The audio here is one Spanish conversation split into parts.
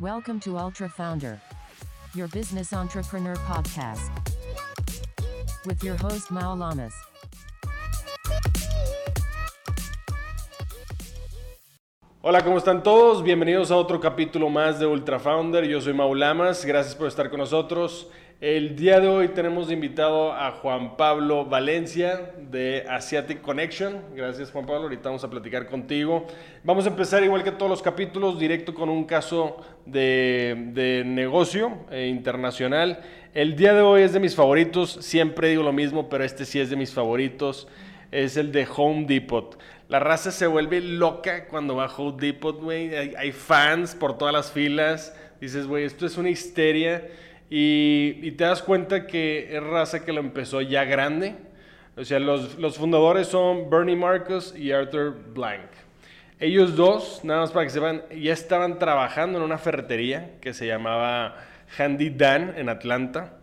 Welcome to Ultra Founder, your business entrepreneur podcast, with your host Mao Lamas. Hola, ¿cómo están todos? Bienvenidos a otro capítulo más de Ultra Founder. Yo soy Mau Lamas, gracias por estar con nosotros. El día de hoy tenemos invitado a Juan Pablo Valencia de Asiatic Connection. Gracias Juan Pablo, ahorita vamos a platicar contigo. Vamos a empezar igual que todos los capítulos, directo con un caso de, de negocio eh, internacional. El día de hoy es de mis favoritos, siempre digo lo mismo, pero este sí es de mis favoritos. Es el de Home Depot. La raza se vuelve loca cuando va a Home Depot, güey. Hay, hay fans por todas las filas. Dices, güey, esto es una histeria. Y, te das cuenta que es raza que lo empezó ya grande. O sea, los, los fundadores son Bernie Marcus y Arthur Blank. Ellos dos, nada más para que sepan, ya estaban trabajando en una ferretería que se llamaba Handy Dan en Atlanta.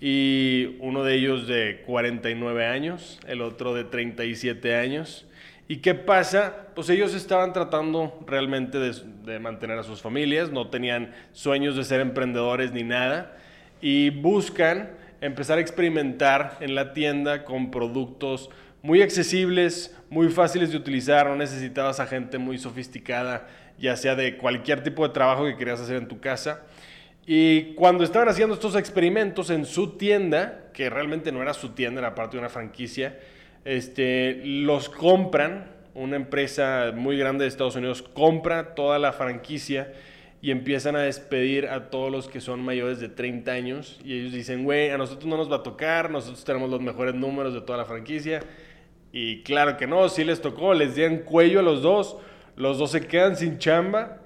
Y uno de ellos de 49 años, el otro de 37 años. ¿Y qué pasa? Pues ellos estaban tratando realmente de, mantener a sus familias, no tenían sueños de ser emprendedores ni nada y buscan empezar a experimentar en la tienda con productos muy accesibles, muy fáciles de utilizar, no necesitabas a gente muy sofisticada, ya sea de cualquier tipo de trabajo que querías hacer en tu casa. Y cuando estaban haciendo estos experimentos en su tienda, que realmente no era su tienda, era parte de una franquicia, este, los compran, una empresa muy grande de Estados Unidos compra toda la franquicia y empiezan a despedir a todos los que son mayores de 30 años y ellos dicen, güey, a nosotros no nos va a tocar, nosotros tenemos los mejores números de toda la franquicia. Y claro que no, sí les tocó, les dieron cuello a los dos, los dos se quedan sin chamba,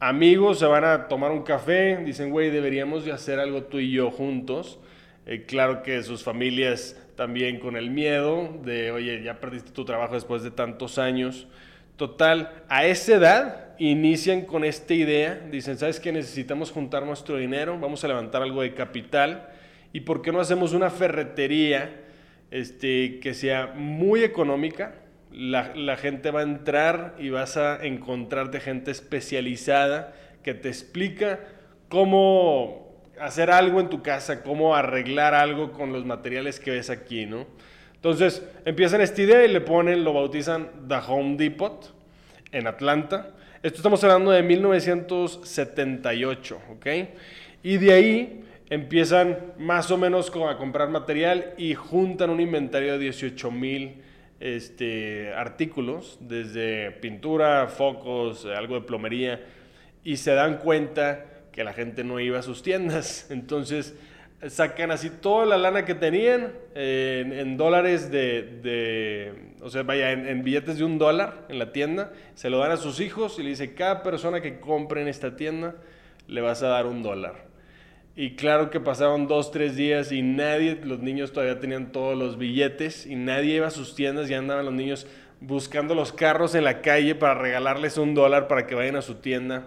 amigos se van a tomar un café, dicen, güey, deberíamos de hacer algo tú y yo juntos. Eh, claro que sus familias también con el miedo de, oye, ya perdiste tu trabajo después de tantos años. Total, a esa edad inician con esta idea, dicen, ¿sabes qué? Necesitamos juntar nuestro dinero, vamos a levantar algo de capital y ¿por qué no hacemos una ferretería este, que sea muy económica? La, la gente va a entrar y vas a encontrarte gente especializada que te explica cómo hacer algo en tu casa, cómo arreglar algo con los materiales que ves aquí, ¿no? Entonces empiezan esta idea y le ponen, lo bautizan The Home Depot en Atlanta. Esto estamos hablando de 1978, ¿ok? Y de ahí empiezan más o menos a comprar material y juntan un inventario de 18 mil este, artículos, desde pintura, focos, algo de plomería, y se dan cuenta que la gente no iba a sus tiendas. Entonces sacan así toda la lana que tenían en, dólares de, o sea, vaya, en, billetes de un dólar en la tienda, se lo dan a sus hijos y le dice, cada persona que compre en esta tienda le vas a dar un dólar. Y claro que pasaron dos, tres días y nadie, los niños todavía tenían todos los billetes y nadie iba a sus tiendas, ya andaban los niños buscando los carros en la calle para regalarles un dólar para que vayan a su tienda.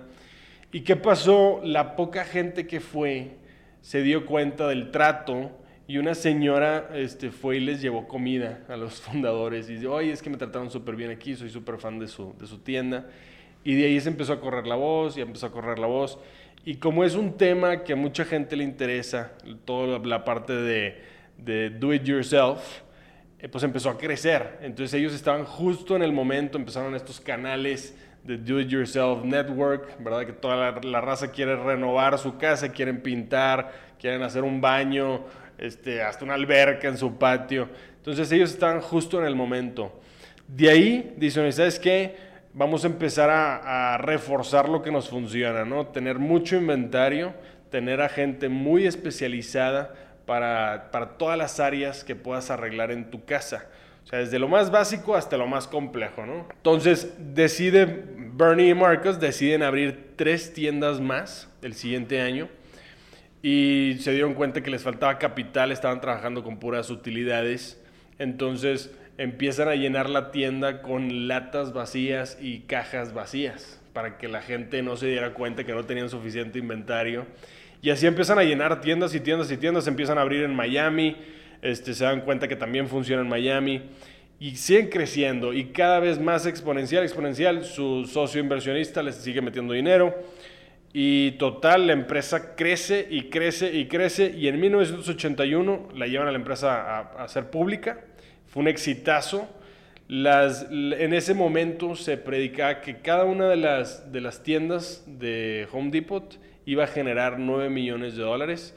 ¿Y qué pasó? La poca gente que fue, se dio cuenta del trato y una señora este, fue y les llevó comida a los fundadores y dice, oye, es que me trataron súper bien aquí, soy súper fan de su, de su tienda. Y de ahí se empezó a correr la voz y empezó a correr la voz. Y como es un tema que a mucha gente le interesa, toda la parte de, de do it yourself, eh, pues empezó a crecer. Entonces ellos estaban justo en el momento, empezaron estos canales de Do It Yourself Network, ¿verdad? Que toda la, raza quiere renovar su casa, quieren pintar, quieren hacer un baño, este, hasta una alberca en su patio. Entonces ellos están justo en el momento. De ahí dicen, ¿sabes qué? Vamos a empezar a, a reforzar lo que nos funciona, ¿no? Tener mucho inventario, tener a gente muy especializada para, para todas las áreas que puedas arreglar en tu casa. O sea, desde lo más básico hasta lo más complejo, ¿no? Entonces, decide, Bernie y Marcus deciden abrir tres tiendas más el siguiente año y se dieron cuenta que les faltaba capital, estaban trabajando con puras utilidades. Entonces, empiezan a llenar la tienda con latas vacías y cajas vacías para que la gente no se diera cuenta que no tenían suficiente inventario. Y así empiezan a llenar tiendas y tiendas y tiendas, empiezan a abrir en Miami, este, se dan cuenta que también funciona en Miami y siguen creciendo y cada vez más exponencial, exponencial. Su socio inversionista les sigue metiendo dinero Y total, la empresa crece y crece y crece y en 1981 la llevan a la empresa a, a ser pública. Fue un exitazo. Las, en ese momento se predicaba que cada una de las, de las tiendas de Home Depot iba a generar 9 millones de dólares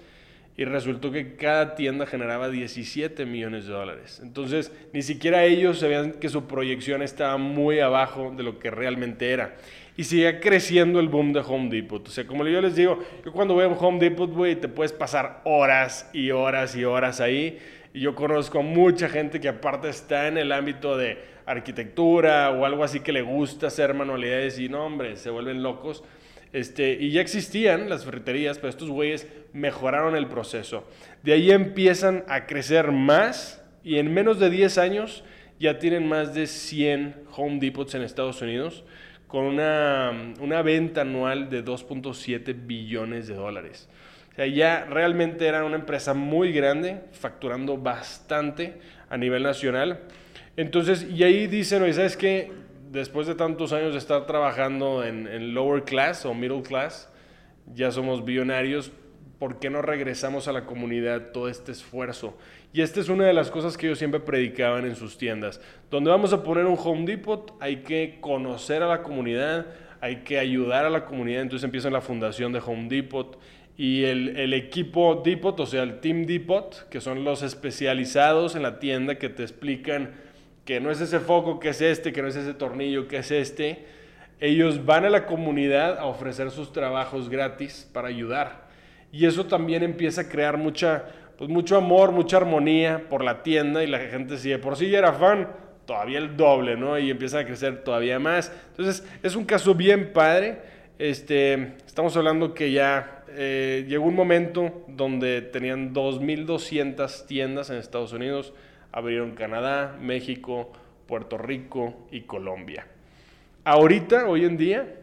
y resultó que cada tienda generaba 17 millones de dólares. Entonces, ni siquiera ellos sabían que su proyección estaba muy abajo de lo que realmente era y sigue creciendo el boom de Home Depot. O sea, como yo les digo, yo cuando voy a Home Depot, güey, te puedes pasar horas y horas y horas ahí. Y yo conozco mucha gente que aparte está en el ámbito de arquitectura o algo así que le gusta hacer manualidades y no, hombre, se vuelven locos. Este, y ya existían las ferreterías, pero estos güeyes mejoraron el proceso. De ahí empiezan a crecer más y en menos de 10 años ya tienen más de 100 Home Depots en Estados Unidos con una, venta anual de 2.7 billones de dólares. O sea, ya realmente era una empresa muy grande, facturando bastante a nivel nacional. Entonces, y ahí dicen, oye, ¿sabes qué? Después de tantos años de estar trabajando en, lower class o middle class, ya somos billonarios, ¿por qué no regresamos a la comunidad todo este esfuerzo? Y esta es una de las cosas que ellos siempre predicaban en sus tiendas. Donde vamos a poner un Home Depot, hay que conocer a la comunidad, hay que ayudar a la comunidad. Entonces empieza la fundación de Home Depot. Y el, el, equipo Depot, o sea, el Team Depot, que son los especializados en la tienda que te explican no es ese foco, que es este, que no es ese tornillo, que es este. Ellos van a la comunidad a ofrecer sus trabajos gratis para ayudar. Y eso también empieza a crear mucha, pues mucho amor, mucha armonía por la tienda y la gente si de por sí ya era fan, todavía el doble, ¿no? Y empieza a crecer todavía más. Entonces, es un caso bien padre. Este, estamos hablando que ya eh, llegó un momento donde tenían 2.200 tiendas en Estados Unidos, abrieron Canadá, México, Puerto Rico y Colombia. Ahorita, hoy en día,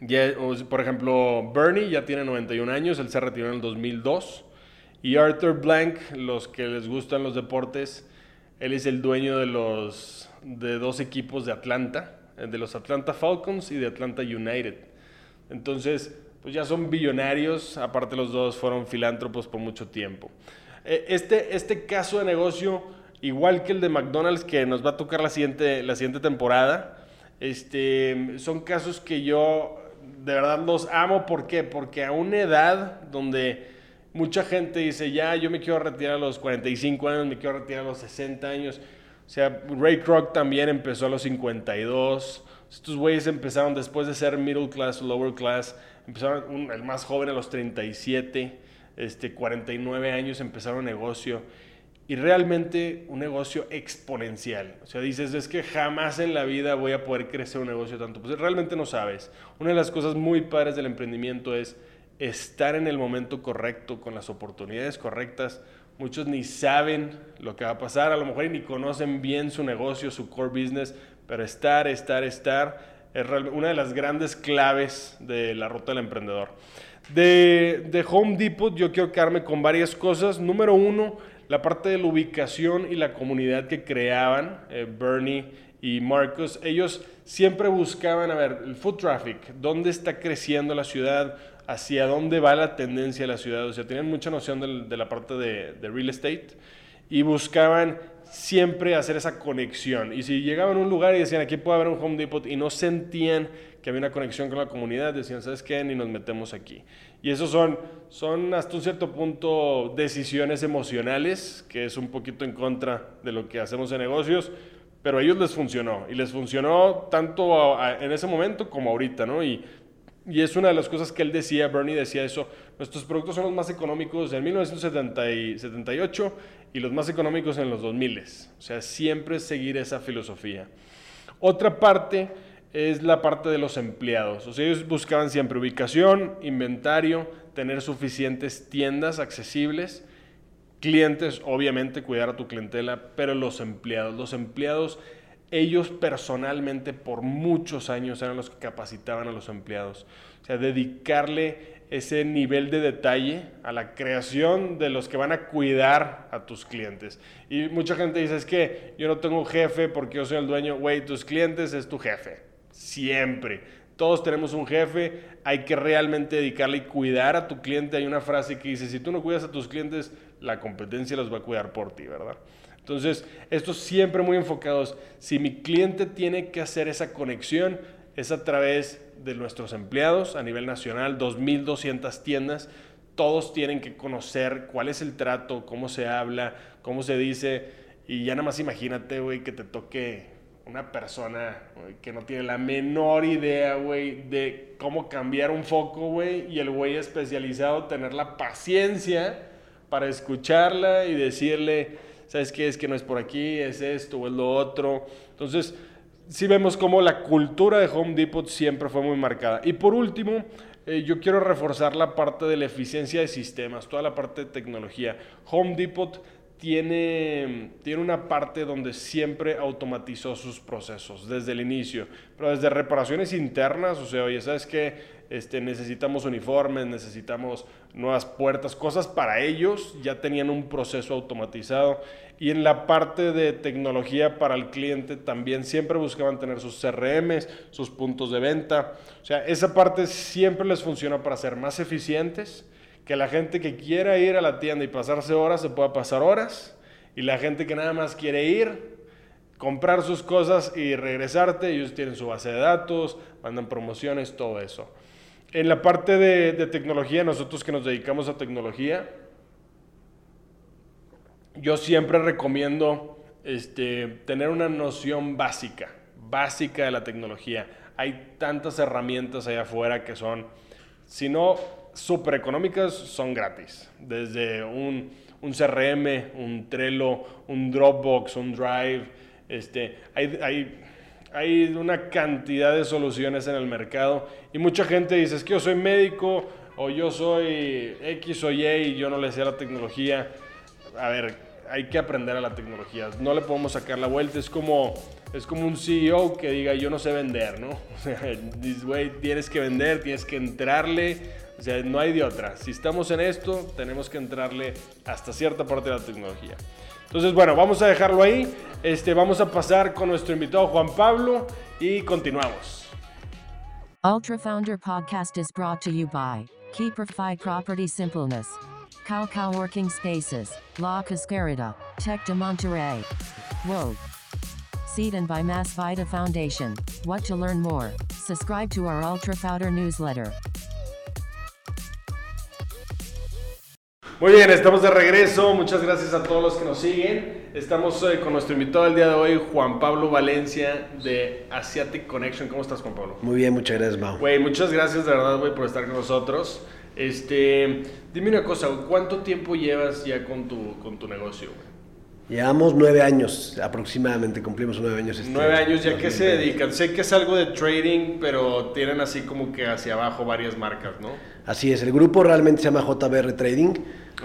ya, por ejemplo, Bernie ya tiene 91 años, él se retiró en el 2002. Y Arthur Blank, los que les gustan los deportes, él es el dueño de los de dos equipos de Atlanta, eh, de los Atlanta Falcons y de Atlanta United. Entonces, pues ya son billonarios, aparte los dos fueron filántropos por mucho tiempo. Eh, este, este caso de negocio, igual que el de McDonald's que nos va a tocar la siguiente, la siguiente temporada, este, son casos que yo de verdad los amo. ¿Por qué? Porque a una edad donde mucha gente dice, ya, yo me quiero retirar a los 45 años, me quiero retirar a los 60 años. O sea, Ray Kroc también empezó a los 52. Estos güeyes empezaron después de ser middle class, lower class, empezaron, el más joven a los 37, este, 49 años empezaron negocio. Y realmente un negocio exponencial. O sea, dices, es que jamás en la vida voy a poder crecer un negocio tanto. Pues realmente no sabes. Una de las cosas muy padres del emprendimiento es estar en el momento correcto, con las oportunidades correctas. Muchos ni saben lo que va a pasar, a lo mejor ni conocen bien su negocio, su core business, pero estar, estar, estar es una de las grandes claves de la ruta del emprendedor. De, de Home Depot yo quiero quedarme con varias cosas. Número uno, la parte de la ubicación y la comunidad que creaban eh, Bernie y Marcos. Ellos siempre buscaban, a ver, el food traffic, dónde está creciendo la ciudad, hacia dónde va la tendencia de la ciudad. O sea, tenían mucha noción de, la parte de, de, real estate y buscaban siempre hacer esa conexión. Y si llegaban a un lugar y decían, aquí puede haber un Home Depot y no sentían que había una conexión con la comunidad, decían, ¿sabes qué? Ni nos metemos aquí. Y eso son, son hasta un cierto punto decisiones emocionales, que es un poquito en contra de lo que hacemos en negocios, pero a ellos les funcionó. Y les funcionó tanto en ese momento como ahorita, ¿no? Y y es una de las cosas que él decía, Bernie decía eso, nuestros productos son los más económicos en 1978 y los más económicos en los 2000. O sea, siempre seguir esa filosofía. Otra parte es la parte de los empleados. O sea, ellos buscaban siempre ubicación, inventario, tener suficientes tiendas accesibles, clientes, obviamente cuidar a tu clientela, pero los empleados, los empleados ellos personalmente por muchos años eran los que capacitaban a los empleados. O sea, dedicarle ese nivel de detalle a la creación de los que van a cuidar a tus clientes. Y mucha gente dice, es que yo no tengo jefe porque yo soy el dueño. Güey, tus clientes es tu jefe. Siempre. Todos tenemos un jefe, hay que realmente dedicarle y cuidar a tu cliente. Hay una frase que dice, si tú no cuidas a tus clientes, la competencia los va a cuidar por ti, ¿verdad? Entonces, esto siempre muy enfocados. Si mi cliente tiene que hacer esa conexión, es a través de nuestros empleados a nivel nacional, 2.200 tiendas. Todos tienen que conocer cuál es el trato, cómo se habla, cómo se dice. Y ya nada más imagínate, güey, que te toque una persona que no tiene la menor idea, güey, de cómo cambiar un foco, güey, y el güey especializado tener la paciencia para escucharla y decirle, ¿sabes qué? Es que no es por aquí, es esto o es lo otro. Entonces, sí vemos cómo la cultura de Home Depot siempre fue muy marcada. Y por último, eh, yo quiero reforzar la parte de la eficiencia de sistemas, toda la parte de tecnología. Home Depot tiene, tiene una parte donde siempre automatizó sus procesos desde el inicio, pero desde reparaciones internas, o sea, oye, ¿sabes qué? Este, necesitamos uniformes, necesitamos nuevas puertas, cosas para ellos, ya tenían un proceso automatizado. Y en la parte de tecnología para el cliente también siempre buscaban tener sus CRMs, sus puntos de venta. O sea, esa parte siempre les funciona para ser más eficientes, que la gente que quiera ir a la tienda y pasarse horas se pueda pasar horas, y la gente que nada más quiere ir, comprar sus cosas y regresarte, ellos tienen su base de datos, mandan promociones, todo eso. En la parte de, tecnología, nosotros que nos dedicamos a tecnología, yo siempre recomiendo este, tener una noción básica, básica de la tecnología. Hay tantas herramientas allá afuera que son, si no súper económicas, son gratis. Desde un, un, CRM, un Trello, un Dropbox, un Drive. Este, hay, hay, hay una cantidad de soluciones en el mercado y mucha gente dice, es que yo soy médico o yo soy X o Y y yo no le sé la tecnología a ver, hay que aprender a la tecnología. No le podemos sacar la vuelta. Es como, es como un CEO que diga, yo no sé vender, ¿no? O sea, güey, tienes que vender, tienes que entrarle. Sea, no hay de otra. Si estamos en esto, tenemos que entrarle hasta cierta parte de la tecnología. Entonces, bueno, vamos a dejarlo ahí. Este, vamos a pasar con nuestro invitado Juan Pablo y continuamos. Ultra Founder Podcast is brought to you by Keeperfy Property Simpleness. Cow Cow Working Spaces, La Cascarita, Tech de Monterrey. Whoa. Seed and by Mass Vita Foundation. What to learn more? Subscribe to our Ultra Founder newsletter. Muy bien, estamos de regreso. Muchas gracias a todos los que nos siguen. Estamos eh, con nuestro invitado del día de hoy, Juan Pablo Valencia de Asiatic Connection. ¿Cómo estás, Juan Pablo? Muy bien, muchas gracias, Mau. Güey, muchas gracias de verdad, güey, por estar con nosotros. Este, dime una cosa, ¿cuánto tiempo llevas ya con tu, con tu negocio? Güey? Llevamos nueve años aproximadamente, cumplimos nueve años. Este nueve años, ¿ya qué se dedican? Sé que es algo de trading, pero tienen así como que hacia abajo varias marcas, ¿no? Así es, el grupo realmente se llama JBR Trading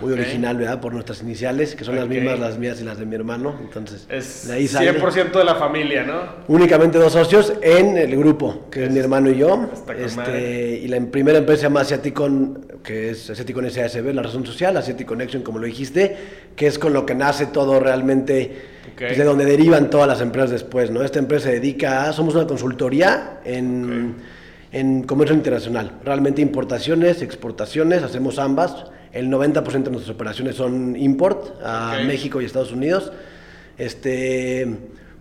muy original, ¿verdad? Por nuestras iniciales, que son las mismas las mías y las de mi hermano. Entonces, es de ahí 100% de la familia, ¿no? Únicamente dos socios en el grupo, que es, mi hermano y yo. Este, y la primera empresa se llama Asiaticon, que es Asiaticon SASB, la razón social, Asiatic Connection, como lo dijiste, que es con lo que nace todo realmente, okay. de donde derivan todas las empresas después, ¿no? Esta empresa se dedica a, somos una consultoría en, en comercio internacional, realmente importaciones, exportaciones, hacemos ambas el 90% de nuestras operaciones son import a México y Estados Unidos. Este,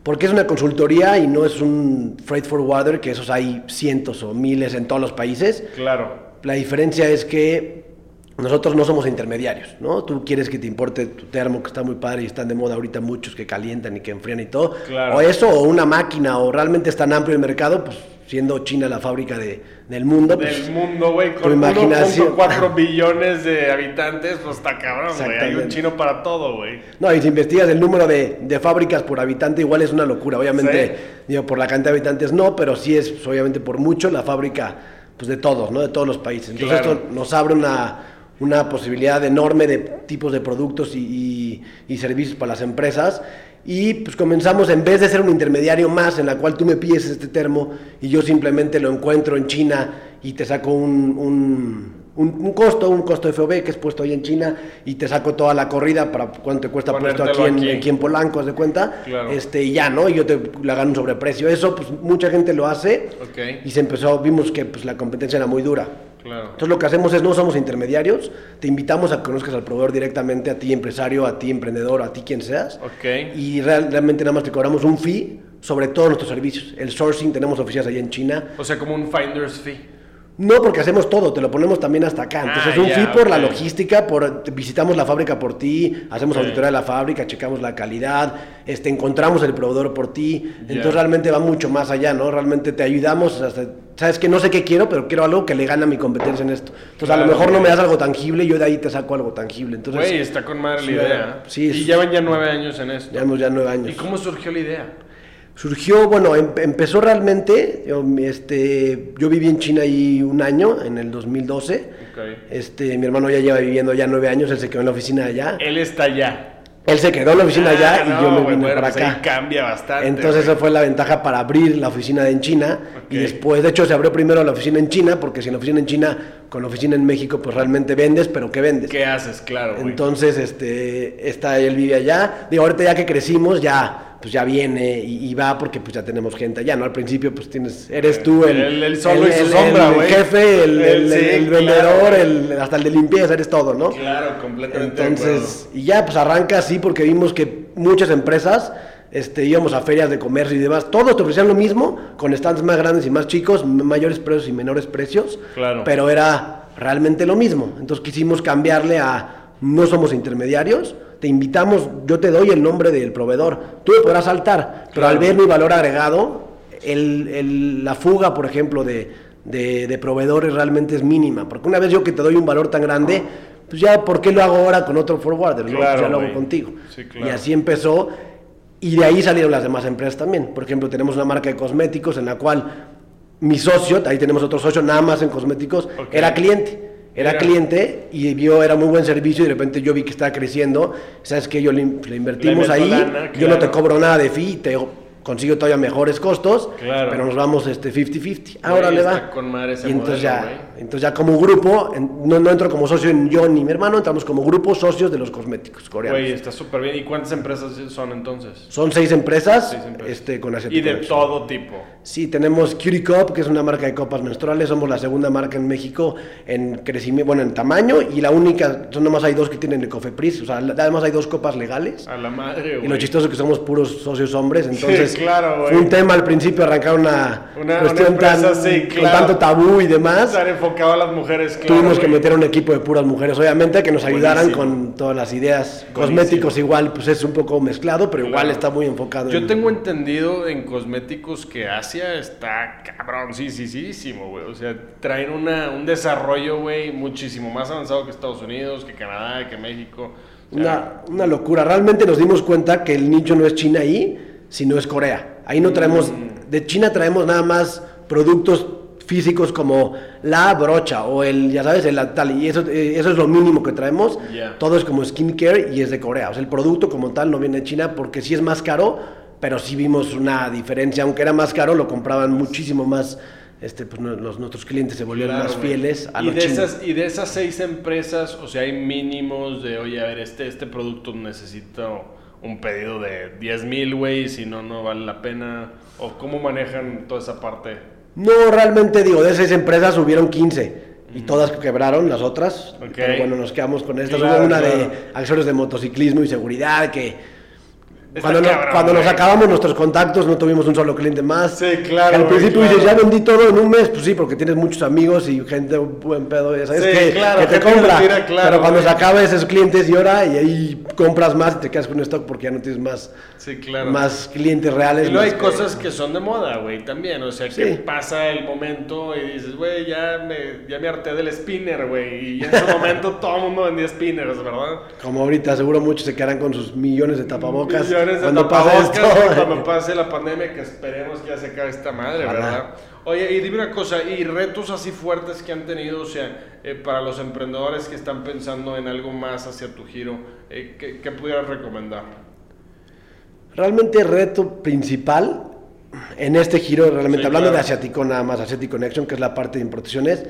porque es una consultoría y no es un freight forwarder, que esos hay cientos o miles en todos los países. Claro. La diferencia es que nosotros no somos intermediarios, ¿no? Tú quieres que te importe tu termo, que está muy padre y están de moda ahorita muchos que calientan y que enfrían y todo. Claro. O eso, o una máquina, o realmente es tan amplio el mercado, pues siendo China la fábrica de, del mundo. Pues, del mundo, güey, con 1.4 billones de habitantes, pues está cabrón, güey. Hay un chino para todo, güey. No, y si investigas el número de, de, fábricas por habitante, igual es una locura. Obviamente, digo, por la cantidad de habitantes no, pero sí es, obviamente, por mucho la fábrica pues, de todos, ¿no? De todos los países. Entonces, esto nos abre una, una posibilidad enorme de tipos de productos y, y, y servicios para las empresas y pues comenzamos, en vez de ser un intermediario más en la cual tú me pides este termo y yo simplemente lo encuentro en China y te saco un, un, costo, un costo FOB que es puesto ahí en China y te saco toda la corrida para cuánto te cuesta puesto aquí, En, aquí, en, Polanco, de cuenta? Este, y ya, ¿no? Y yo te la gano un sobreprecio. Eso, pues mucha gente lo hace y se empezó, vimos que pues, la competencia era muy dura. Entonces lo que hacemos es no somos intermediarios, te invitamos a que conozcas al proveedor directamente, a ti empresario, a ti emprendedor, a ti quien seas. Y realmente nada más te cobramos un fee sobre todos nuestros servicios. El sourcing, tenemos oficinas allá en China. O sea, como un finder's fee. No, porque hacemos todo, te lo ponemos también hasta acá. Entonces, es ah, un fee por la logística, por visitamos la fábrica por ti, hacemos auditoría de la fábrica, checamos la calidad, este, encontramos el proveedor por ti. Entonces, realmente va mucho más allá, ¿no? Realmente te ayudamos. Sabes que no sé qué quiero, pero quiero algo que le gane a mi competencia en esto. Entonces, a lo mejor no me das algo tangible, yo de ahí te saco algo tangible. Entonces, Güey, está con madre la idea. Sí, y llevan ya nueve años en esto. Llevamos ya nueve años. ¿Y cómo surgió la idea? Surgió, bueno, em, empezó realmente, yo, este, yo viví en China ahí un año, en el 2012. Este, mi hermano ya lleva viviendo ya nueve años, él se quedó en la oficina allá. Él está allá. Él se quedó en la oficina allá y yo me vine para pues acá. cambia bastante. Entonces esa fue la ventaja para abrir la oficina en China y después, de hecho, se abrió primero la oficina en China porque si en la oficina en China con la oficina en México, pues realmente vendes, pero ¿qué vendes? ¿Qué haces? Claro. Entonces, este, está, él vive allá. Digo, ahorita ya que crecimos, ya pues ya viene y, va porque pues ya tenemos gente allá, ¿no? Al principio pues tienes, eres tú el, el, solo y su sombra, güey. El jefe, el, vendedor, el, hasta el de limpieza, eres todo, ¿no? Claro, completamente. Entonces, y ya pues arranca así porque vimos que muchas empresas este, íbamos a ferias de comercio y demás, todos te ofrecían lo mismo, con stands más grandes y más chicos, mayores precios y menores precios, claro. pero era realmente lo mismo. Entonces quisimos cambiarle a no somos intermediarios, te invitamos, yo te doy el nombre del proveedor, tú me podrás saltar, pero al ver mi valor agregado, el, la fuga, por ejemplo, de, de, proveedores realmente es mínima, porque una vez yo que te doy un valor tan grande, pues ya, ¿por qué lo hago ahora con otro forwarder? Pues ya lo hago contigo. Y así empezó, y de ahí salieron las demás empresas también. Por ejemplo, tenemos una marca de cosméticos en la cual mi socio, ahí tenemos otro socio nada más en cosméticos, era cliente era, cliente y vio, era muy buen servicio y de repente yo vi que estaba creciendo. Sabes que yo le, invertimos ahí, yo no te cobro nada de fee, te consigo todavía mejores costos, pero nos vamos este 50-50. Ahora le va. y entonces ya, entonces ya como grupo, no, no, entro como socio en yo ni mi hermano, entramos como grupo socios de los cosméticos coreanos. Güey, está súper bien. ¿Y cuántas empresas son entonces? Son seis empresas, Este, con Y de todo tipo. Sí, tenemos Cutie Cup, que es una marca de copas menstruales, somos la segunda marca en México en crecimiento, bueno, en tamaño, y la única, son nomás hay dos que tienen el Cofepris, o sea, además hay dos copas legales. A la madre, güey. Y lo chistoso es que somos puros socios hombres, entonces claro, fue un tema al principio arrancar una, cuestión tan, con tanto tabú y demás. Estar enfocado a las mujeres, claro. Tuvimos que meter un equipo de puras mujeres, obviamente, que nos ayudaran con todas las ideas. Cosméticos igual, pues es un poco mezclado, pero igual está muy enfocado. Yo tengo entendido en cosméticos que Asia está cabrón, sí, sí, sí, güey. O sea, traen una, un desarrollo, güey, muchísimo más avanzado que Estados Unidos, que Canadá, que México. una, una, locura. Realmente nos dimos cuenta que el nicho no es China ahí, sino es Corea. Ahí no traemos, mm. de China traemos nada más productos físicos como la brocha o el, ya sabes, el tal, y eso, eh, eso es lo mínimo que traemos. Todo es como skincare y es de Corea. O sea, el producto como tal no viene de China porque si es más caro, pero sí vimos una diferencia, aunque era más caro, lo compraban muchísimo más. Este, pues los, nuestros clientes se volvieron más fieles a y de esas Y de esas seis empresas, o sea, hay mínimos de, oye, a ver, este, este producto necesito un pedido de 10 mil, güey, si no, no vale la pena. ¿O cómo manejan toda esa parte? No, realmente digo, de seis empresas hubieron 15 y todas quebraron las otras. Pero bueno, nos quedamos con estas. Hubo una de accesorios de motociclismo y seguridad que cuando, cuando nos acabamos nuestros contactos no tuvimos un solo cliente más. Sí, claro. al principio dices, ya vendí todo en un mes, pues sí, porque tienes muchos amigos y gente buen pedo, ya sabes, que, que, te compra. pero cuando se acaba esos clientes y ahora, y ahí compras más y te quedas con un stock porque ya no tienes más, sí, claro. más clientes reales. Y luego hay cosas que son de moda, güey, también. O sea, que pasa el momento y dices, güey, ya me, ya me harté del spinner, güey. Y en ese momento todo el mundo vendía spinners, ¿verdad? Como ahorita, seguro muchos se quedarán con sus millones de tapabocas cuando pase cuando pase la pandemia, que esperemos que ya se acabe esta madre, ¿verdad? Oye, y dime una cosa, y retos así fuertes que han tenido, o sea, eh, para los emprendedores que están pensando en algo más hacia tu giro, eh, ¿qué, pudieras recomendar? Realmente el reto principal en este giro, realmente hablando de Asiático nada más, Asiatic Connection, que es la parte de importaciones,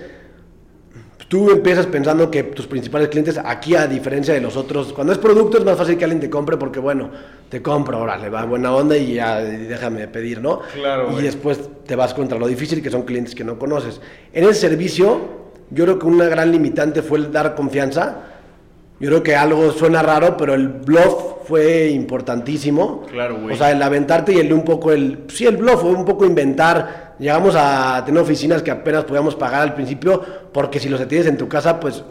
tú empiezas pensando que tus principales clientes, aquí a diferencia de los otros, cuando es producto es más fácil que alguien te compre porque, bueno, te compro, ahora le va buena onda y ya y déjame pedir, ¿no? Claro, Y güey. después te vas contra lo difícil que son clientes que no conoces. En el servicio, yo creo que una gran limitante fue el dar confianza. Yo creo que algo suena raro, pero el bluff fue importantísimo. Claro, güey. O sea, el aventarte y el un poco el... Sí, el bluff fue un poco inventar. Llegamos a tener oficinas que apenas podíamos pagar al principio, porque si los tienes en tu casa, pues...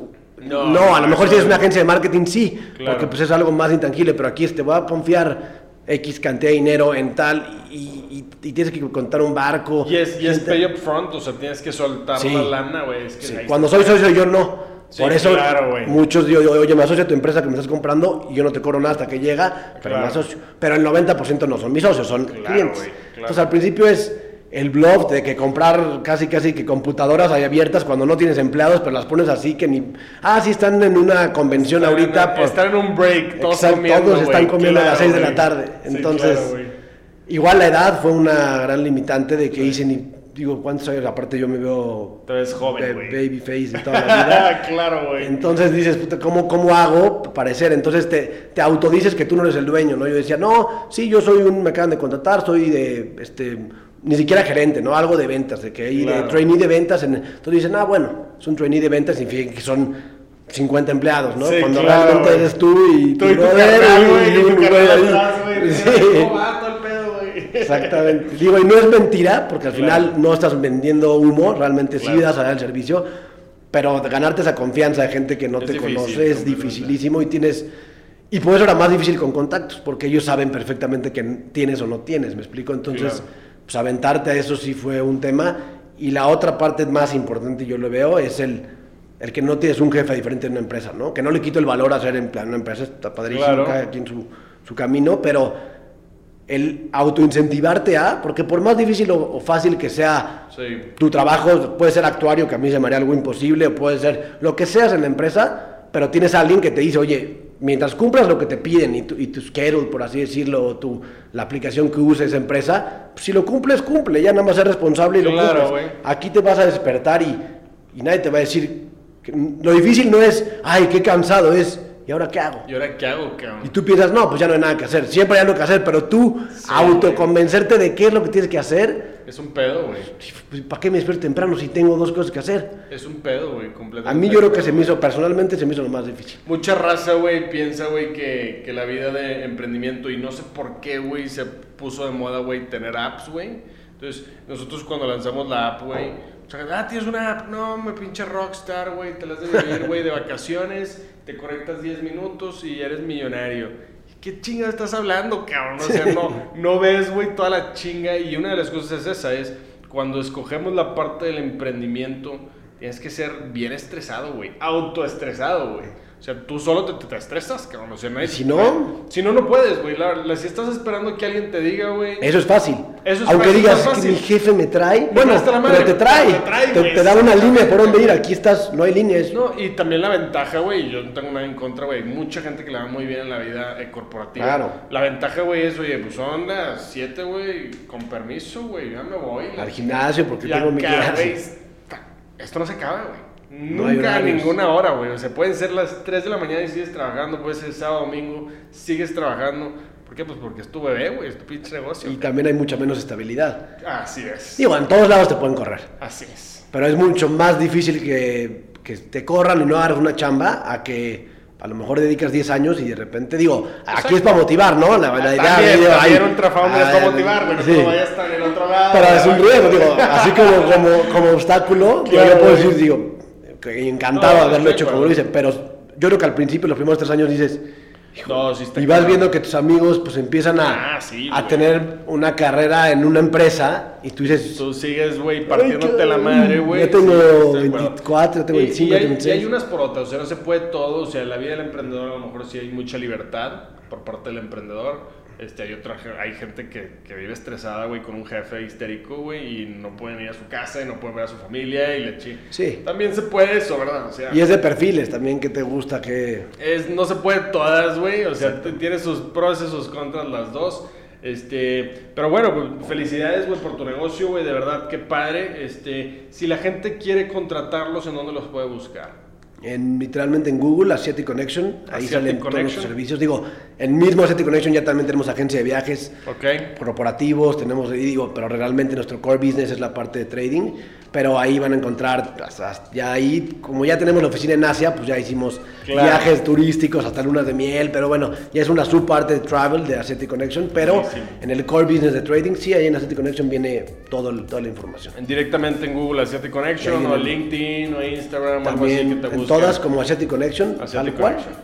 No, No, a lo mejor si es una agencia de marketing, sí, Claro. porque pues es algo más intangible, pero aquí te voy a confiar X cantidad de dinero en tal y, y- y tienes que contar un barco. Y es, y es pay up front, o sea, tienes que soltar Sí. la lana, güey. Es que Sí, Cuando soy socio yo no. Sí, Por eso claro, muchos digo, oye, me asocio a tu empresa que me estás comprando y yo no te cobro nada hasta que llega, pero me asocio. Pero el 90% no son mis socios, son Claro, clientes. Entonces al principio es el blog de que comprar casi casi que computadoras ahí abiertas cuando no tienes empleados, pero las pones así que ni... Ah, sí, están en una convención Están en- ahorita. pues, Están en un break, todos Exacto, comiendo, todos están comiendo a las claro, 6 de la tarde. Sí, Entonces, claro, güey. igual la edad fue una gran limitante de que hice ni... Digo, ¿cuántos años? Aparte yo me veo... Te ves joven, güey. Baby face y toda la vida. claro, güey. Entonces dices, puta, ¿cómo, cómo hago parecer? Entonces te, te autodices que tú no eres el dueño, ¿no? Yo decía, no, sí, yo soy un, me acaban de contratar, soy de, este, ni siquiera gerente, ¿no? Algo de ventas, de que hay Claro. de trainee de ventas. En, entonces dicen, ah, bueno, es un trainee de ventas, significa que son 50 empleados, ¿no? Sí, Cuando claro, realmente güey. eres tú y Tú y tu carnal, y- güey, y y tu güey carnal güey. Exactamente. Digo, y no es mentira, porque al Claro. final no estás vendiendo humo, realmente Claro. sí das a dar el servicio, pero ganarte esa confianza de gente que no Es te difícil, conoce es dificilísimo y tienes... Y por eso era más difícil con contactos, porque ellos saben perfectamente que tienes o no tienes, ¿me explico? Entonces, Claro. pues aventarte a eso sí fue un tema. Y la otra parte más importante, yo lo veo, es el, el que no tienes un jefe diferente en una empresa, ¿no? Que no le quito el valor a ser en plan una empresa, está padrísimo, Claro. cada quien su, su camino, pero el autoincentivarte a, porque por más difícil o, o fácil que sea Sí. tu trabajo, puede ser actuario, que a mí se me haría algo imposible, o puede ser lo que seas en la empresa, pero tienes a alguien que te dice, oye, mientras cumplas lo que te piden y tu, y tu schedule, por así decirlo, o tu, la aplicación que usa esa empresa, pues, si lo cumples, cumple, ya nada más ser responsable y lo Claro, cumples. Aquí te vas a despertar y, y nadie te va a decir, que- lo difícil no es, ay, qué cansado, es, ¿y ahora qué hago? ¿Y ahora qué hago, Y cabrón? tú piensas, no, pues ya no hay nada que hacer. Siempre hay algo que hacer, pero tú autoconvencerte de qué es lo que tienes que hacer. Es un pedo, güey. pues, ¿Para qué me despierto temprano si tengo dos cosas que hacer? Es un pedo, güey, completamente. A mí yo creo que se me hizo, personalmente se me hizo lo más difícil. Mucha raza, güey, piensa, güey, que, que la vida de emprendimiento, y no sé por qué, güey, se puso de moda, güey, tener apps, güey. Entonces, nosotros cuando lanzamos la app, güey, o sea, ah, tienes una app, no, me pinche rockstar, güey, te las de vivir, güey, de vacaciones, te conectas 10 minutos y eres millonario. ¿Qué chinga estás hablando, cabrón? O sea, no, no ves, güey, toda la chinga. Y una de las cosas es esa, es cuando escogemos la parte del emprendimiento, tienes que ser bien estresado, güey. Autoestresado, güey. O sea, tú solo te, te estresas, cabrón. O sea, nadie ¿Y si te- no? Si no, no puedes, güey. La- la- si estás esperando que alguien te diga, güey... Eso es fácil. Eso es Aunque fácil, digas fácil. que mi jefe me trae, Me bueno, presta la madre, pero te trae. te trae, te, te da una línea por dónde ir. Aquí estás, no hay líneas. No, y también la ventaja, güey, yo no tengo nada en contra, güey. Mucha gente que le va muy bien en la vida eh, corporativa. Claro. La ventaja, güey, es, oye, pues son las 7, güey, con permiso, güey, ya me voy. Al gimnasio, porque tengo mi está- esto no se acaba, güey. No Nunca a ninguna hora, güey. O sea, pueden ser las 3 de la mañana y sigues trabajando, puede ser sábado, domingo, sigues trabajando. ¿Por qué? Pues porque es tu bebé, güey, es tu pinche negocio. Y también hay mucha menos estabilidad. Así es. Digo, en todos lados te pueden correr. Así es. Pero es mucho más difícil que, que te corran y no hagas una chamba a que a lo mejor dedicas 10 años y de repente, digo, aquí es para motivar, ¿no? La, la idea también, digo, también ay, un trafounder es ay, para motivar, no sí. como vayas en el otro lado. Pero es un riesgo, digo, así como, como, como obstáculo, Claro, yo puedo decir, digo, encantado No, de haberlo estoy hecho como lo hice, pero yo creo que al principio, los primeros tres años dices, No, sí y vas cabrón. viendo que tus amigos pues empiezan a, Ah, sí, a tener una carrera en una empresa y tú dices, Tú sigues, güey, partiéndote la madre, güey. ya tengo Sí, estoy de acuerdo. 24, tengo Y- 25, y hay, 26. y hay unas por otras, o sea, no se puede todo, o sea, en la vida del emprendedor a lo mejor sí hay mucha libertad por parte del emprendedor. Este, hay otra, hay gente que, que vive estresada, güey, con un jefe histérico, güey, y no pueden ir a su casa y no pueden ver a su familia y le chi. Sí. También se puede eso, ¿verdad? O sea, Y es de perfiles también que te gusta que... es, no se puede todas, güey. O sea, tiene sus pros y sus contras las dos. Este, pero bueno, pues, felicidades, güey, por tu negocio, güey, de verdad, qué padre. Este, si la gente quiere contratarlos, ¿en dónde los puede buscar? En, literalmente en Google, Asiatic Connection, ahí salen todos los servicios. Digo, en mismo Asiatic Connection ya también tenemos agencia de viajes corporativos, tenemos, digo, pero realmente nuestro core business es la parte de trading pero ahí van a encontrar, ya ahí, como ya tenemos la oficina en Asia, pues ya hicimos viajes turísticos hasta lunas de miel, pero bueno, ya es una subparte de travel de Asiatic Connection, pero en el core business de trading, sí, ahí en Asiatic Connection viene todo, toda la información. Directamente en Google Asiatic Connection, o LinkedIn, o Instagram, También, algo así que te En todas como Asiatic Connection, Asiatic Connection.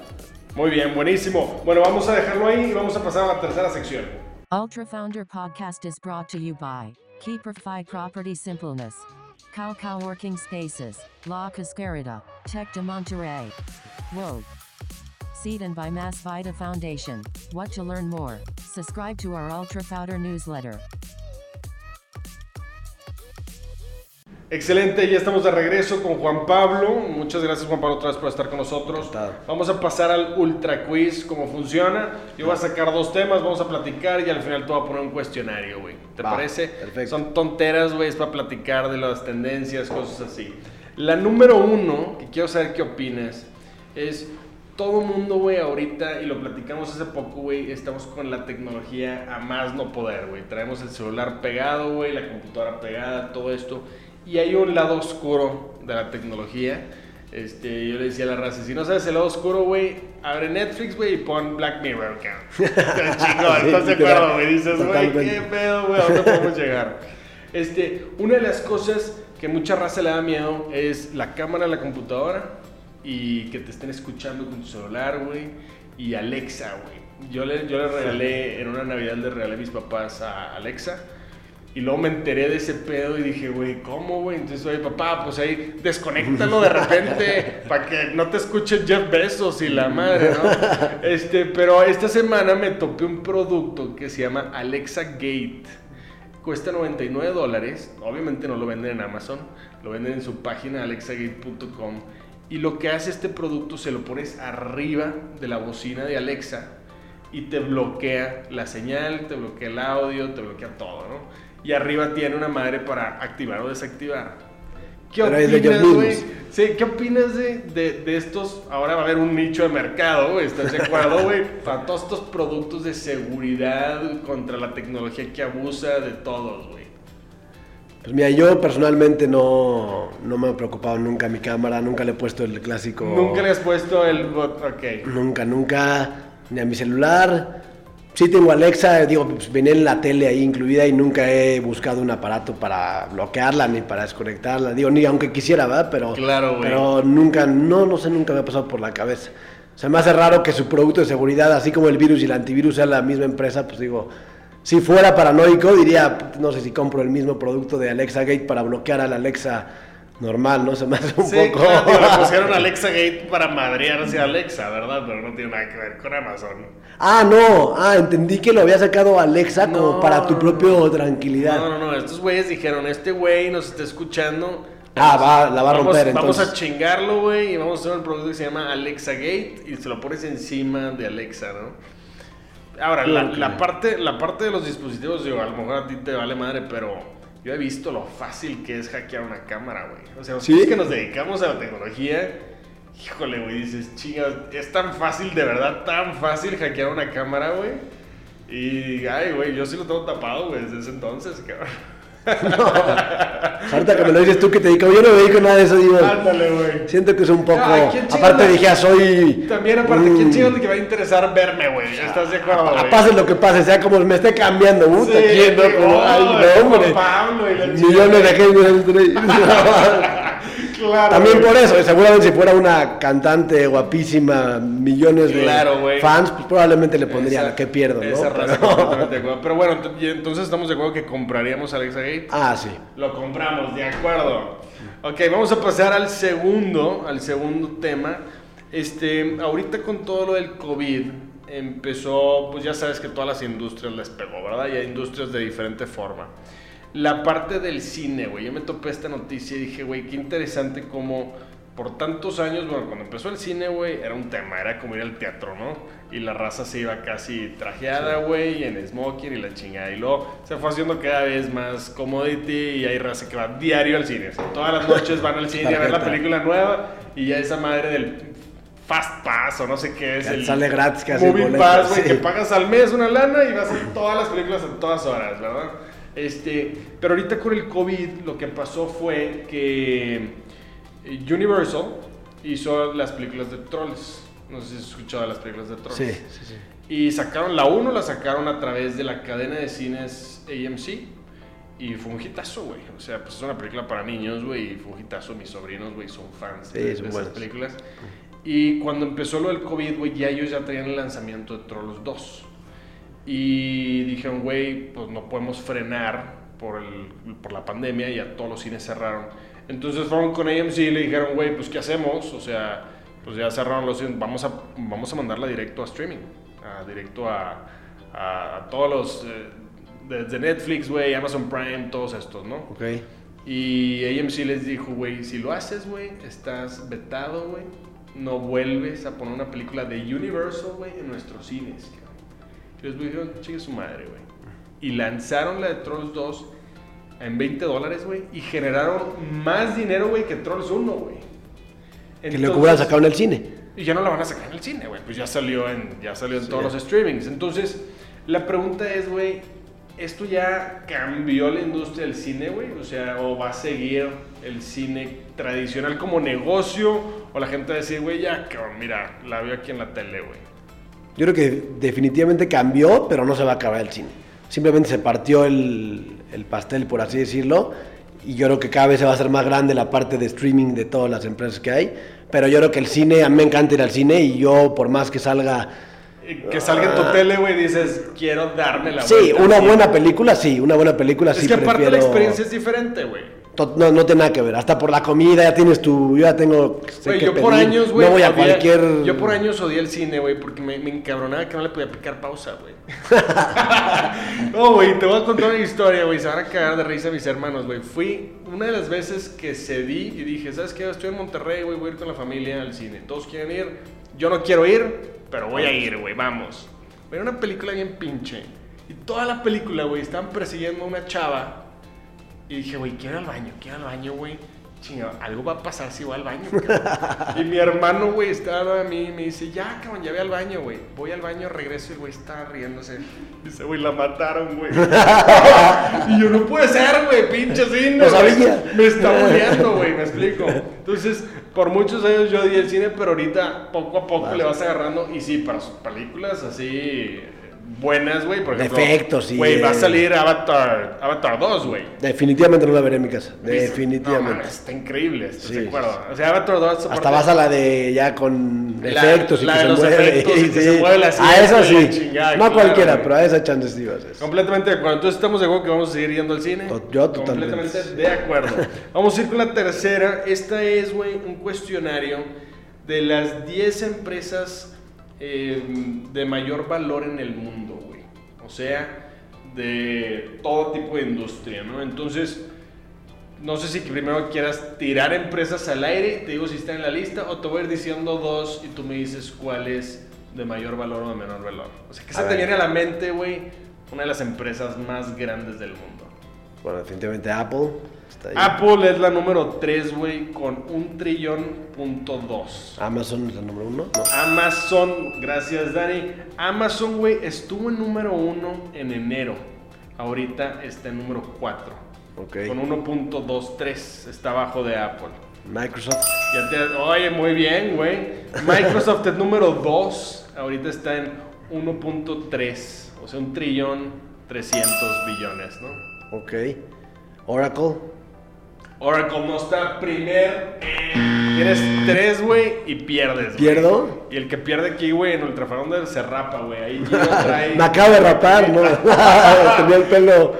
Muy bien, buenísimo. Bueno, vamos a dejarlo ahí y vamos a pasar a la tercera sección. Ultra Founder Podcast is brought to you by Keeperfy Property Simpleness. Cow Cow Working Spaces, La Cascarita, Tech de Monterrey. Whoa. Seated by Mass Vita Foundation. What to learn more? Subscribe to our Ultra Founder newsletter. Excelente, ya estamos de regreso con Juan Pablo. Muchas gracias Juan Pablo otra vez por estar con nosotros. Vamos a pasar al Ultra Quiz, cómo funciona. Yo voy a sacar dos temas, vamos a platicar y al final te voy a poner un cuestionario, güey. ¿Te parece? Perfecto. Son tonteras, güey, es para platicar de las tendencias, cosas así. La número uno, que quiero saber qué opinas, es todo mundo, güey, ahorita, y lo platicamos hace poco, güey, estamos con la tecnología a más no poder, güey. Traemos el celular pegado, güey, la computadora pegada, todo esto y hay un lado oscuro de la tecnología. Este, yo le decía a la raza, si no sabes el lado oscuro, güey, abre Netflix, güey, y pon Black Mirror, cabrón. chingón, ¿estás de acuerdo, güey? Dices, güey, qué pedo, güey, ¿a dónde podemos llegar? Este, una de las cosas que mucha raza le da miedo es la cámara de la computadora y que te estén escuchando con tu celular, güey, y Alexa, güey. Yo le, yo le regalé, en una Navidad le regalé a mis papás a Alexa y luego me enteré de ese pedo y dije, güey, ¿cómo, güey? Entonces, oye, papá, pues ahí desconéctalo de repente para que no te escuche Jeff Bezos y la madre, ¿no? Este, pero esta semana me topé un producto que se llama Alexa Gate. Cuesta 99 dólares. Obviamente no lo venden en Amazon, lo venden en su página alexagate.com. Y lo que hace este producto, se lo pones arriba de la bocina de Alexa y te bloquea la señal, te bloquea el audio, te bloquea todo, ¿no? Y arriba tiene una madre para activar o desactivar. ¿Qué opinas, güey? Sí, ¿qué opinas de, de, estos? Ahora va a haber un nicho de mercado, güey. ¿Estás de acuerdo, güey? Para todos estos productos de seguridad contra la tecnología que abusa de todos, güey. Pues mira, yo personalmente no, no me he preocupado nunca mi cámara, nunca le he puesto el clásico. Nunca le has puesto el bot, ok. Nunca, nunca, ni a mi celular. Sí tengo Alexa, digo, pues viene en la tele ahí incluida y nunca he buscado un aparato para bloquearla ni para desconectarla. Digo, ni aunque quisiera, ¿verdad? Pero, claro, pero nunca, no, no sé, nunca me ha pasado por la cabeza. O sea, me hace raro que su producto de seguridad, así como el virus y el antivirus, sea la misma empresa, pues digo, si fuera paranoico, diría, no sé si compro el mismo producto de Alexa Gate para bloquear a la Alexa normal, ¿no? Se me hace un poco. Claro, le pusieron Alexa Gate para madrearse a Alexa, ¿verdad? Pero no tiene nada que ver con Amazon. Ah, no. Ah, entendí que lo había sacado Alexa como para tu propio tranquilidad. No, no, no. Estos güeyes dijeron: Este güey nos está escuchando. Ah, va, la va a romper vamos, Vamos a chingarlo, güey, y vamos a hacer un producto que se llama Alexa Gate y se lo pones encima de Alexa, ¿no? Ahora, la, la, parte, la parte de los dispositivos, digo, a lo mejor a ti te vale madre, pero yo he visto lo fácil que es hackear una cámara, güey. O sea, ¿Sí? que nos dedicamos a la tecnología, híjole, güey, dices, chinga, es tan fácil, de verdad, tan fácil hackear una cámara, güey. Y, ay, güey, yo sí lo tengo tapado, güey, desde ese entonces, cabrón. No. Ahorita que me lo dices tú que te dedico, yo no me dedico nada de eso, digo. Ándale, güey. Siento que es un poco. aparte dije, ah, soy. También, aparte, ¿quién chingón que va a interesar verme, güey? ¿Estás de acuerdo, güey? Pase lo que pase, sea como me esté cambiando, mucho. Sí, quién, Como, ay, no, hombre. Pablo y la Millones de gente. También por eso, seguramente si fuera una cantante guapísima, millones de fans, pues probablemente le pondría la que pierdo, ¿no? Esa raza Pero... Pero bueno, entonces estamos de acuerdo que compraríamos Alexa Gate. Ah, sí. Lo compramos, de acuerdo. Ok, vamos a pasar al segundo, al segundo tema. Este, ahorita con todo lo del COVID, empezó, pues ya sabes que todas las industrias les pegó, ¿verdad? Y hay industrias de diferente forma. La parte del cine, güey. Yo me topé esta noticia y dije, güey, qué interesante cómo por tantos años, bueno, cuando empezó el cine, güey, era un tema, era como ir al teatro, ¿no? Y la raza se iba casi trajeada, güey, en smoking y la chingada. Y luego se fue haciendo cada vez más commodity y hay raza que va diario al cine. O sea, todas las noches van al cine a ver la película nueva y ya esa madre del Fast Pass o no sé qué es. el sale gratis que Movie Pass, güey, que pagas al mes una lana y vas a todas las películas en todas horas, ¿verdad? Este, pero ahorita con el COVID lo que pasó fue que Universal hizo las películas de Trolls. No sé si has escuchado las películas de Trolls. Sí, sí, sí. Y sacaron la 1, la sacaron a través de la cadena de cines AMC. Y fue un hitazo, güey. O sea, pues es una película para niños, güey. Y fue un hitazo. Mis sobrinos, güey, son fans de, esas películas. Y cuando empezó lo del COVID, güey, ya ellos ya traían el lanzamiento de Trolls 2. Y dijeron, güey, pues no podemos frenar por, el, por la pandemia. Y ya todos los cines cerraron entonces fueron con AMC y le dijeron, güey, pues ¿qué hacemos? O sea, pues ya cerraron los vamos a vamos a mandarla directo a streaming, directo a, a, todos los eh, desde Netflix, güey, Amazon Prime, todos estos, ¿no? Ok. Y AMC les dijo, güey, si lo haces, güey, estás vetado, güey. No vuelves a poner una película de Universal, güey, en nuestros cines. Y les dijeron, chingue su madre, güey. Y lanzaron la de Trolls 2 en 20 dólares, güey, y generaron más dinero, güey, que Trolls 1, güey. Que lo hubieran sacado en el cine. Y ya no la van a sacar en el cine, güey, pues ya salió en, ya salió en todos los streamings. Entonces, la pregunta es, güey, ¿esto ya cambió la industria del cine, güey? O sea, ¿o va a seguir el cine tradicional como negocio? ¿O la gente va a decir, güey, ya, mira, la veo aquí en la tele, güey? Yo creo que definitivamente cambió, pero no se va a acabar el cine. Simplemente se partió el, el pastel, por así decirlo. Y yo creo que cada vez se va a hacer más grande la parte de streaming de todas las empresas que hay. Pero yo creo que el cine, a mí me encanta ir al cine y yo, por más que salga. Que salga en tu tele, güey, dices, quiero darme la Sí, una buena película, sí, una buena película, sí. Es que aparte la experiencia es diferente, güey. No, no tiene nada que ver. Hasta por la comida ya tienes tu. Yo ya tengo. Yo por años, güey. No voy a cualquier. Yo por años odié el cine, güey, porque me, me, encabronaba que no le podía picar pausa, güey. no, güey, te voy a contar una historia, güey. Se van a cagar de risa mis hermanos, güey. Fui una de las veces que cedí y dije, ¿sabes qué? Estoy en Monterrey, güey, voy a ir con la familia al cine. Todos quieren ir. Yo no quiero ir, pero voy a ir, güey, vamos. Era una película bien pinche. Y toda la película, güey, estaban persiguiendo a una chava y dije, güey, quiero al baño, quiero al baño, güey. Chinga, algo va a pasar si voy al baño. y mi hermano, güey, estaba a mí y me dice, ya, cabrón, ya voy al baño, güey. Voy al baño, regreso y el güey está riéndose. Dice, güey, la mataron, güey. y yo, no puede ser, güey, pinche cine. Me está muriendo, güey, me explico. Entonces, por muchos años yo di el cine, pero ahorita poco a poco le vas agarrando. Y sí, para sus películas así buenas, güey. Por ejemplo, Defectos, sí. Güey, va a salir Avatar, Avatar 2, güey. Definitivamente no la veré en mi casa. Definitivamente. está increíble, estoy de acuerdo. O sea, Avatar 2. Hasta vas a la de ya con efectos y la que de se los mueve. Efectos y que se mueve la A esa sí. no a cualquiera, pero a esa chance sí vas Completamente de acuerdo. Entonces estamos de acuerdo que vamos a seguir yendo al cine. Yo totalmente. Completamente de acuerdo. vamos a ir con la tercera. Esta es, güey, un cuestionario de las 10 empresas eh, de mayor valor en el mundo, güey. O sea, de todo tipo de industria, ¿no? Entonces, no sé si primero quieras tirar empresas al aire, te digo si están en la lista, o te voy a ir diciendo dos y tú me dices cuál es de mayor valor o de menor valor. O sea, ¿qué se te viene a la mente, güey? Una de las empresas más grandes del mundo. Bueno, definitivamente Apple. Apple es la número 3, güey, con un trillón punto dos. Amazon es la número 1. Amazon, gracias Dani. Amazon, güey, estuvo en número 1 en enero. Ahorita está en número 4. Ok. Con 1.23 está abajo de Apple. Microsoft. Ya te, oye, muy bien, güey. Microsoft es número 2. Ahorita está en 1.3. O sea, un trillón 300 billones, ¿no? Ok. Oracle. Oracle no está primer. Tienes tres, güey, y pierdes. ¿Pierdo? Y el que pierde aquí, güey, en Ultra Founder se rapa, güey. Ahí trae. Me acabo de rapar, ¿no? Tenía el pelo.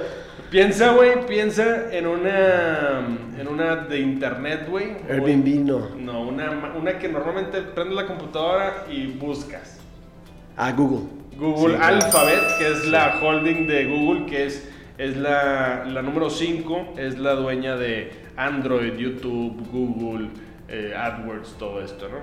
Piensa, güey, piensa en una. En una de internet, güey. Airbnb, no. No, una, una que normalmente prendes la computadora y buscas. Ah, Google. Google Alphabet, que es la holding de Google, que es es la, la número 5, es la dueña de Android, YouTube, Google, eh, AdWords, todo esto, ¿no?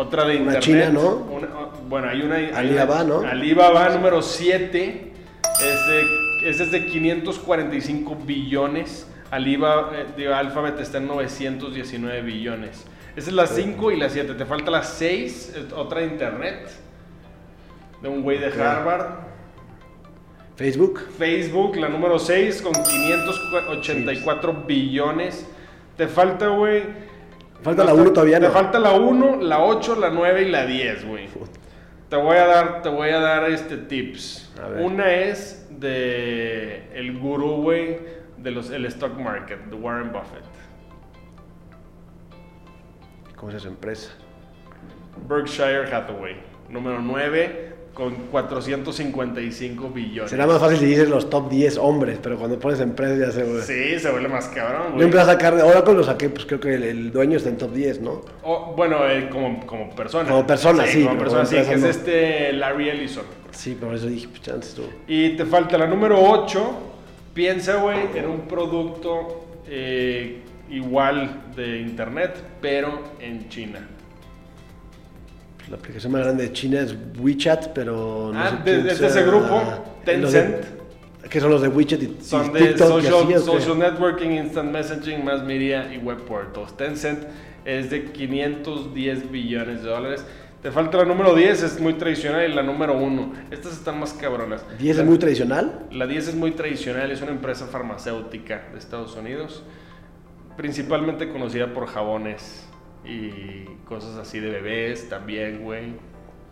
Otra de Una internet. china, ¿no? una- bueno, hay una. Alibaba, ¿no? Alibaba número 7. Es de, es de 545 billones. Alibaba, eh, digo, Alphabet está en 919 billones. Esa es la 5 y la 7. Te falta la 6, otra de internet. De un güey de Ok. Harvard. Facebook. Facebook, la número 6, con 584 billones. Te falta, güey. Falta la uno todavía, Te ¿no? falta la 1, la 8, la 9 y la 10, güey. Te voy a dar, te voy a dar este tips. A ver. Una es de el gurú, güey, de los el stock market, de Warren Buffett. ¿Cómo es esa empresa? Berkshire Hathaway, número 9 con 455 billones. Será más fácil si dices los top 10 hombres, pero cuando pones empresas ya se vuelve. Sí, se vuelve más cabrón, Yo güey. empecé a sacar, ahora con lo saqué, pues creo que el, el dueño está en top 10, ¿no? O, bueno, eh, como, como persona. Como persona, sí, Como persona, como sí, que es no. este Larry Ellison. Sí, por eso dije, pues chances tú. Y te falta la número 8. Piensa, güey, en un producto eh, igual de internet, pero en China. La aplicación más grande de China es WeChat, pero no Ah, sé de- quién es de ese grupo, Tencent. ¿Qué son los de WeChat y, y Son de TikTok social, así, social networking, instant messaging, mass media y web portals. Tencent es de 510 billones de dólares. Te falta la número 10, es muy tradicional, y la número 1. Estas están más cabronas. ¿10 La- es muy tradicional? La 10 es muy tradicional, es una empresa farmacéutica de Estados Unidos, principalmente conocida por jabones y cosas así de bebés también, güey.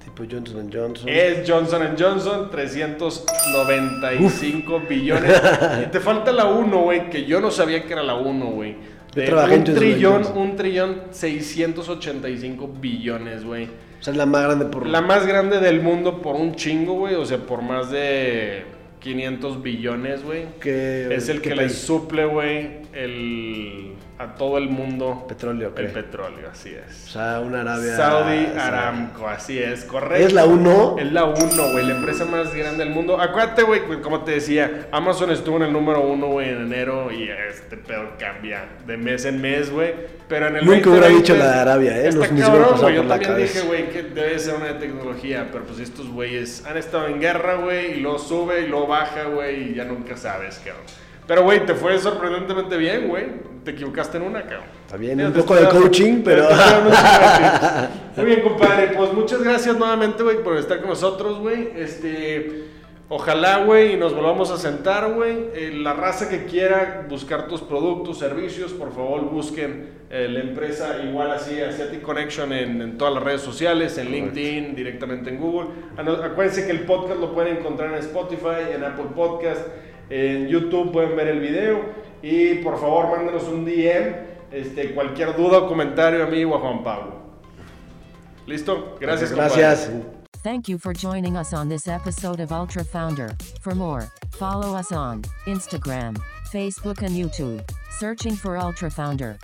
Tipo Johnson Johnson. Es Johnson Johnson, 395 billones. Y te falta la 1, güey, que yo no sabía que era la 1, güey. De un trillón, un trillón, 685 billones, güey. O sea, es la más grande por... La más grande del mundo por un chingo, güey. O sea, por más de 500 billones, güey. ¿Qué- Es el qué que le suple, güey, el, a todo el mundo Petróleo, el ¿qué? petróleo, así O es. sea, una Arabia... Saudi o Aramco, así es, correcto. ¿Es la uno? Es la 1, güey, la empresa más grande del mundo. Acuérdate, güey, como te decía, Amazon estuvo en el número 1, güey, en enero y este pedo cambia de mes en mes, güey. Pero en el Nunca hubiera 2020 dicho la de Arabia, ¿eh? Hubiera cabrón, güey. Yo la también cabeza. dije, güey, que debe ser una de tecnología, pero pues estos güeyes han estado en guerra, güey, y luego sube y luego baja, güey, y ya nunca sabes, cabrón. Pero, güey, te fue sorprendentemente bien, güey. Te equivocaste en una, cabrón. Está bien, Mira, un poco de coaching, pero... Muy bien, compadre. Pues muchas gracias nuevamente, güey, por estar con nosotros, güey. Este, ojalá, güey, y nos volvamos a sentar, güey. Eh, la raza que quiera buscar tus productos, servicios, por favor, busquen eh, la empresa igual así, Asiatic Connection, en, en todas las redes sociales, en LinkedIn, directamente en Google. Acuérdense que el podcast lo pueden encontrar en Spotify, en Apple Podcast, en YouTube pueden ver el video. Y por favor, mándenos un DM, este, cualquier duda o comentario a mí o a Juan Pablo. ¿Listo? Gracias, compadre. Gracias. Thank you for joining us on this episode of Ultra Founder. For more, follow us on Instagram, Facebook, and YouTube, searching for Ultra Founder.